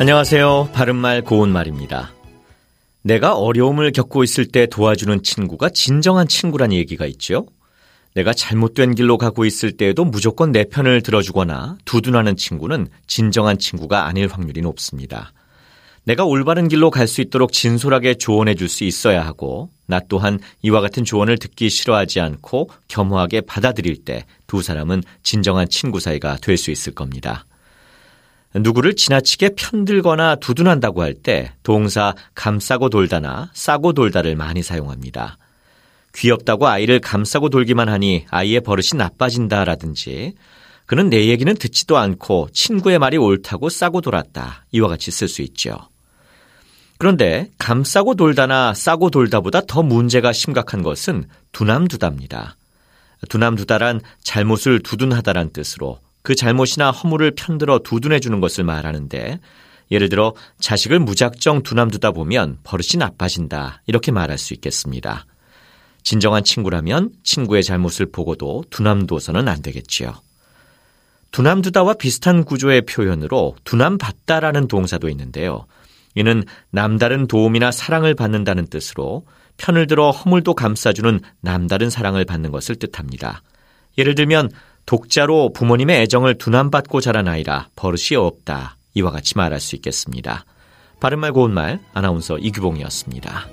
안녕하세요. 바른말 고운말입니다. 내가 어려움을 겪고 있을 때 도와주는 친구가 진정한 친구란 얘기가 있죠. 내가 잘못된 길로 가고 있을 때에도 무조건 내 편을 들어주거나 두둔하는 친구는 진정한 친구가 아닐 확률이 높습니다. 내가 올바른 길로 갈 수 있도록 진솔하게 조언해 줄 수 있어야 하고, 나 또한 이와 같은 조언을 듣기 싫어하지 않고 겸허하게 받아들일 때 두 사람은 진정한 친구 사이가 될 수 있을 겁니다. 누구를 지나치게 편들거나 두둔한다고 할 때 동사 감싸고 돌다나 싸고 돌다를 많이 사용합니다. 귀엽다고 아이를 감싸고 돌기만 하니 아이의 버릇이 나빠진다라든지 그는 내 얘기는 듣지도 않고 친구의 말이 옳다고 싸고 돌았다. 이와 같이 쓸 수 있죠. 그런데 감싸고 돌다나 싸고 돌다보다 더 문제가 심각한 것은 두남두다입니다. 두남두다란 잘못을 두둔하다란 뜻으로 그 잘못이나 허물을 편들어 두둔해 주는 것을 말하는데 예를 들어 자식을 무작정 두남두다 보면 버릇이 나빠진다 이렇게 말할 수 있겠습니다. 진정한 친구라면 친구의 잘못을 보고도 두남두어서는 안 되겠지요. 두남두다와 비슷한 구조의 표현으로 두남받다라는 동사도 있는데요. 이는 남다른 도움이나 사랑을 받는다는 뜻으로 편을 들어 허물도 감싸주는 남다른 사랑을 받는 것을 뜻합니다. 예를 들면 독자로 부모님의 애정을 두남받고 자란 아이라 버릇이 없다. 이와 같이 말할 수 있겠습니다. 바른말 고운말 아나운서 이규봉이었습니다.